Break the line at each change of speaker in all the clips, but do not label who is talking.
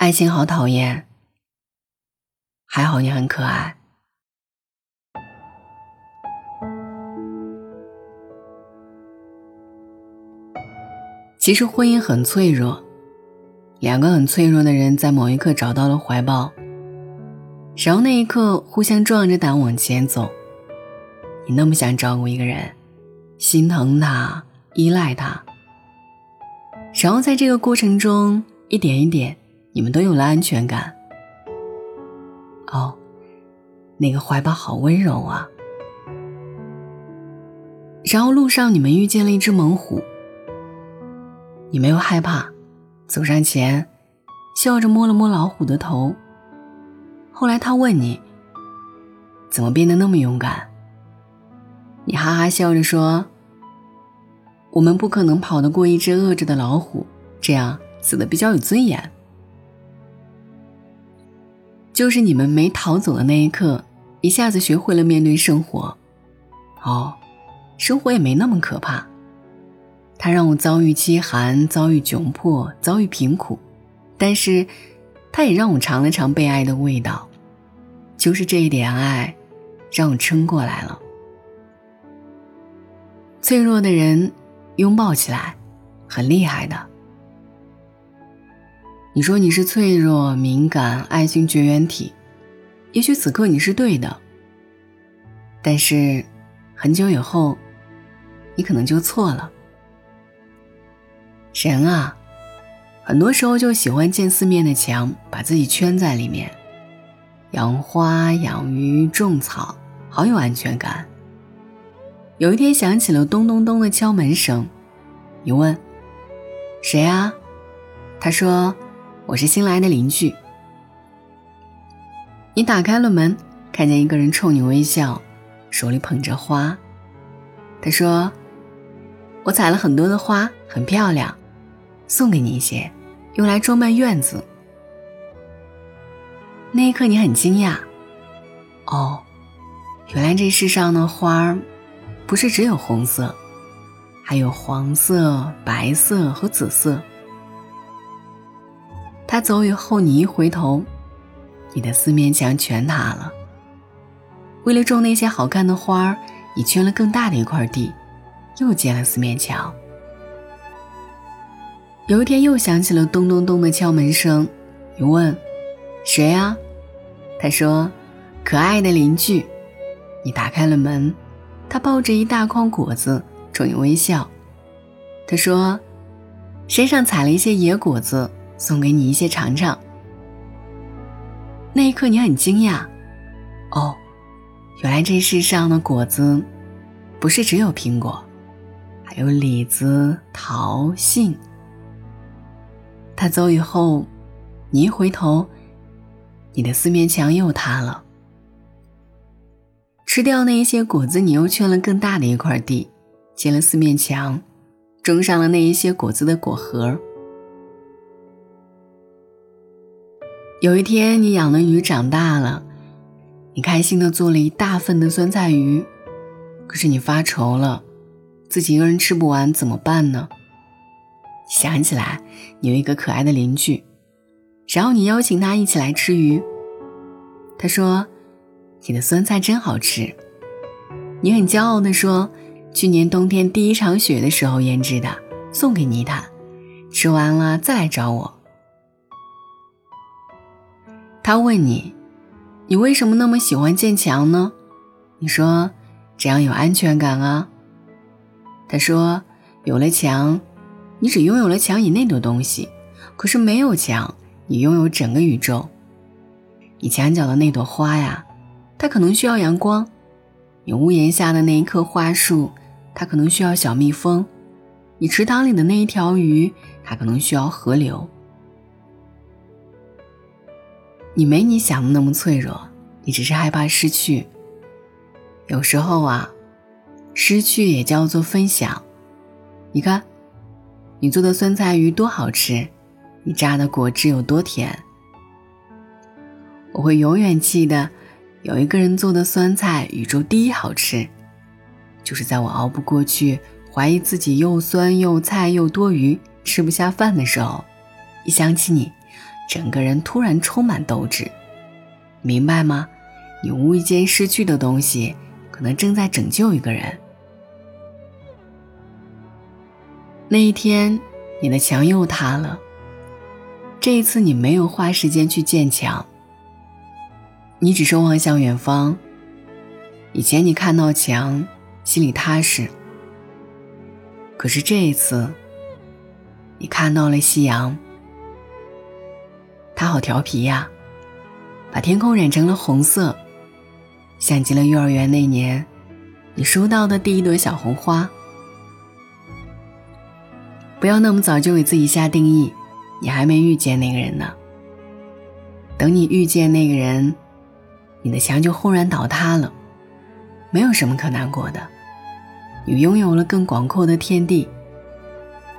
爱情好讨厌，还好你很可爱。其实婚姻很脆弱，两个很脆弱的人在某一刻找到了怀抱，然后那一刻互相壮着胆往前走。你那么想照顾一个人，心疼他，依赖他，然后在这个过程中一点一点，你们都有了安全感。哦，那个怀抱好温柔啊。然后路上你们遇见了一只猛虎。你没有害怕，走上前，笑着摸了摸老虎的头。后来他问你：“怎么变得那么勇敢？”你哈哈笑着说：“我们不可能跑得过一只饿着的老虎，这样死的比较有尊严。”就是你们没逃走的那一刻，一下子学会了面对生活。哦，生活也没那么可怕。他让我遭遇饥寒，遭遇窘迫，遭遇贫苦，但是，他也让我尝了尝被爱的味道。就是这一点爱，让我撑过来了。脆弱的人，拥抱起来，很厉害的。你说你是脆弱、敏感、爱心绝缘体，也许此刻你是对的，但是，很久以后，你可能就错了。人啊，很多时候就喜欢建四面的墙，把自己圈在里面，养花、养鱼、种草，好有安全感。有一天响起了咚咚咚的敲门声，你问：“谁啊？”他说：“我是新来的邻居。”你打开了门，看见一个人冲你微笑，手里捧着花。他说：“我采了很多的花，很漂亮。”送给你一些，用来装扮院子。那一刻，你很惊讶，哦，原来这世上的花儿，不是只有红色，还有黄色、白色和紫色。他走以后，你一回头，你的四面墙全塌了。为了种那些好看的花儿，你圈了更大的一块地，又建了四面墙。有一天又响起了咚咚咚的敲门声，你问：“谁呀？”他说：“可爱的邻居。”你打开了门，他抱着一大筐果子冲你微笑。他说：“身上采了一些野果子，送给你一些尝尝。”那一刻你很惊讶，哦，原来这世上的果子，不是只有苹果，还有李子、桃、杏。他走以后，你一回头，你的四面墙又塌了。吃掉那一些果子，你又圈了更大的一块地，建了四面墙，种上了那一些果子的果核。有一天，你养的鱼长大了，你开心的做了一大份的酸菜鱼，可是你发愁了，自己一个人吃不完怎么办呢？想起来，你有一个可爱的邻居，然后你邀请他一起来吃鱼。他说：“你的酸菜真好吃。”你很骄傲地说：“去年冬天第一场雪的时候腌制的，送给你一坛，吃完了再来找我。”他问你：“你为什么那么喜欢建墙呢？”你说：“这样有安全感啊。”他说：“有了墙。”你只拥有了墙以内的东西，可是没有墙，你拥有整个宇宙。你墙角的那朵花呀，它可能需要阳光；你屋檐下的那一棵花树，它可能需要小蜜蜂；你池塘里的那一条鱼，它可能需要河流。你没你想的那么脆弱，你只是害怕失去。有时候啊，失去也叫做分享。你看。你做的酸菜鱼多好吃，你榨的果汁有多甜。我会永远记得，有一个人做的酸菜宇宙第一好吃，就是在我熬不过去，怀疑自己又酸又菜又多余，吃不下饭的时候，一想起你，整个人突然充满斗志。明白吗？你无意间失去的东西，可能正在拯救一个人。那一天，你的墙又塌了。这一次，你没有花时间去建墙，你只是望向远方。以前你看到墙，心里踏实。可是这一次，你看到了夕阳，他好调皮呀。把天空染成了红色，像极了幼儿园那年你收到的第一朵小红花。不要那么早就给自己下定义，你还没遇见那个人呢。等你遇见那个人，你的墙就轰然倒塌了，没有什么可难过的。你拥有了更广阔的天地，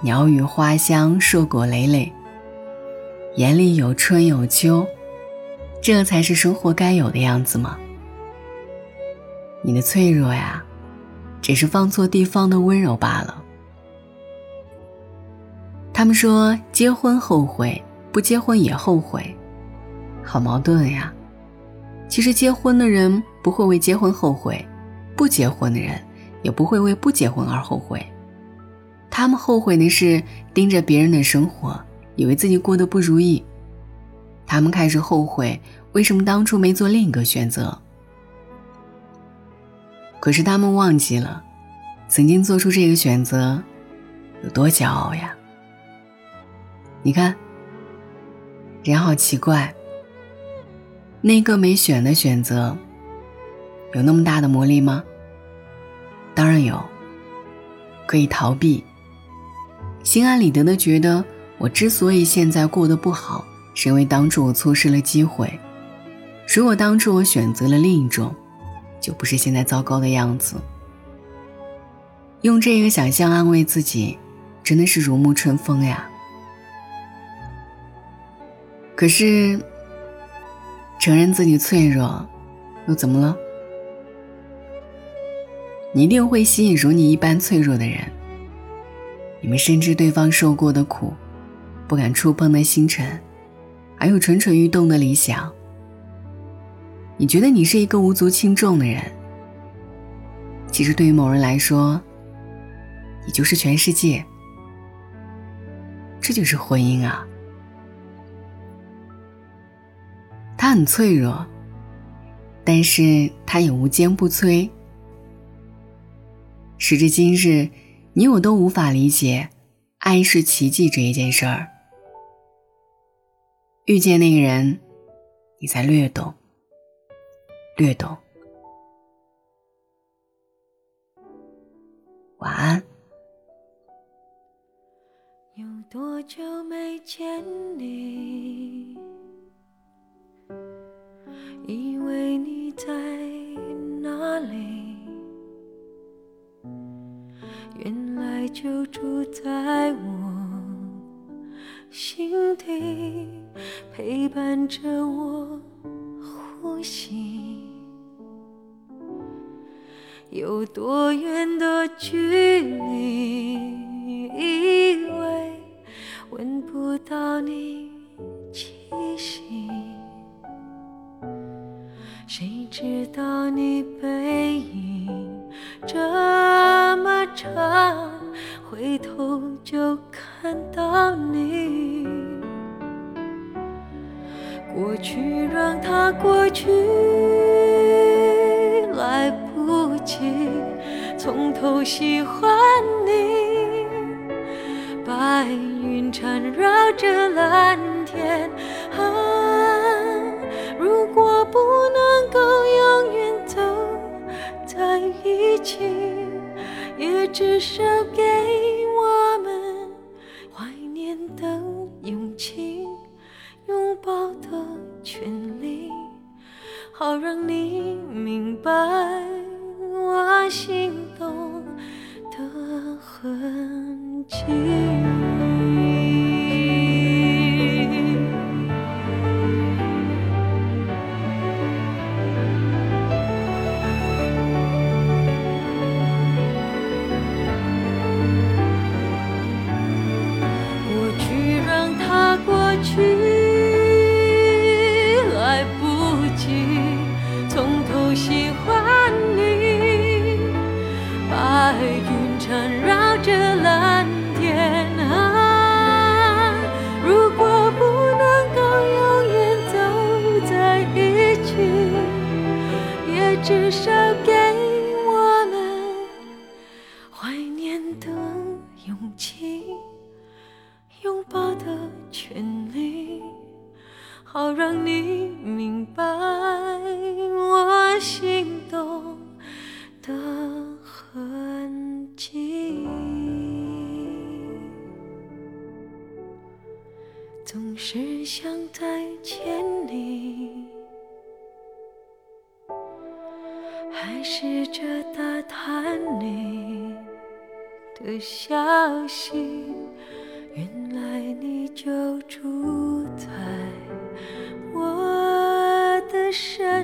鸟语花香，硕果累累，眼里有春有秋。这才是生活该有的样子吗？你的脆弱呀，只是放错地方的温柔罢了。他们说结婚后悔，不结婚也后悔，好矛盾呀。其实结婚的人不会为结婚后悔，不结婚的人也不会为不结婚而后悔。他们后悔的是盯着别人的生活，以为自己过得不如意。他们开始后悔，为什么当初没做另一个选择？可是他们忘记了，曾经做出这个选择，有多骄傲呀！你看，人好奇怪。那个没选的选择，有那么大的魔力吗？当然有。可以逃避，心安理得的觉得，我之所以现在过得不好。是因为当初我错失了机会，如果当初我选择了另一种，就不是现在糟糕的样子。用这个想象安慰自己，真的是如沐春风呀。可是，承认自己脆弱，又怎么了？你一定会吸引如你一般脆弱的人。你们深知对方受过的苦，不敢触碰的星辰。还有蠢蠢欲动的理想。你觉得你是一个无足轻重的人，其实对于某人来说，你就是全世界。这就是婚姻啊！他很脆弱，但是他也无坚不摧。时至今日，你我都无法理解“爱是奇迹”这一件事儿。遇见那个人，你才略懂，略懂。晚安。
有多久没见你？心底。陪伴着我呼吸，有多远的距离？以为闻不到你气息，谁知道你背影这么长，回头就看到你。去让它过去，来不及从头喜欢你。白云缠绕着蓝天，啊，如果不能够永远走在一起，也至少给好让你明白我心动的痕迹。过去让它过去。至少给我们怀念的勇气拥抱的权利好让你明白我心动的痕迹。总是想再见你试着打探你的消息原来你就住在我的身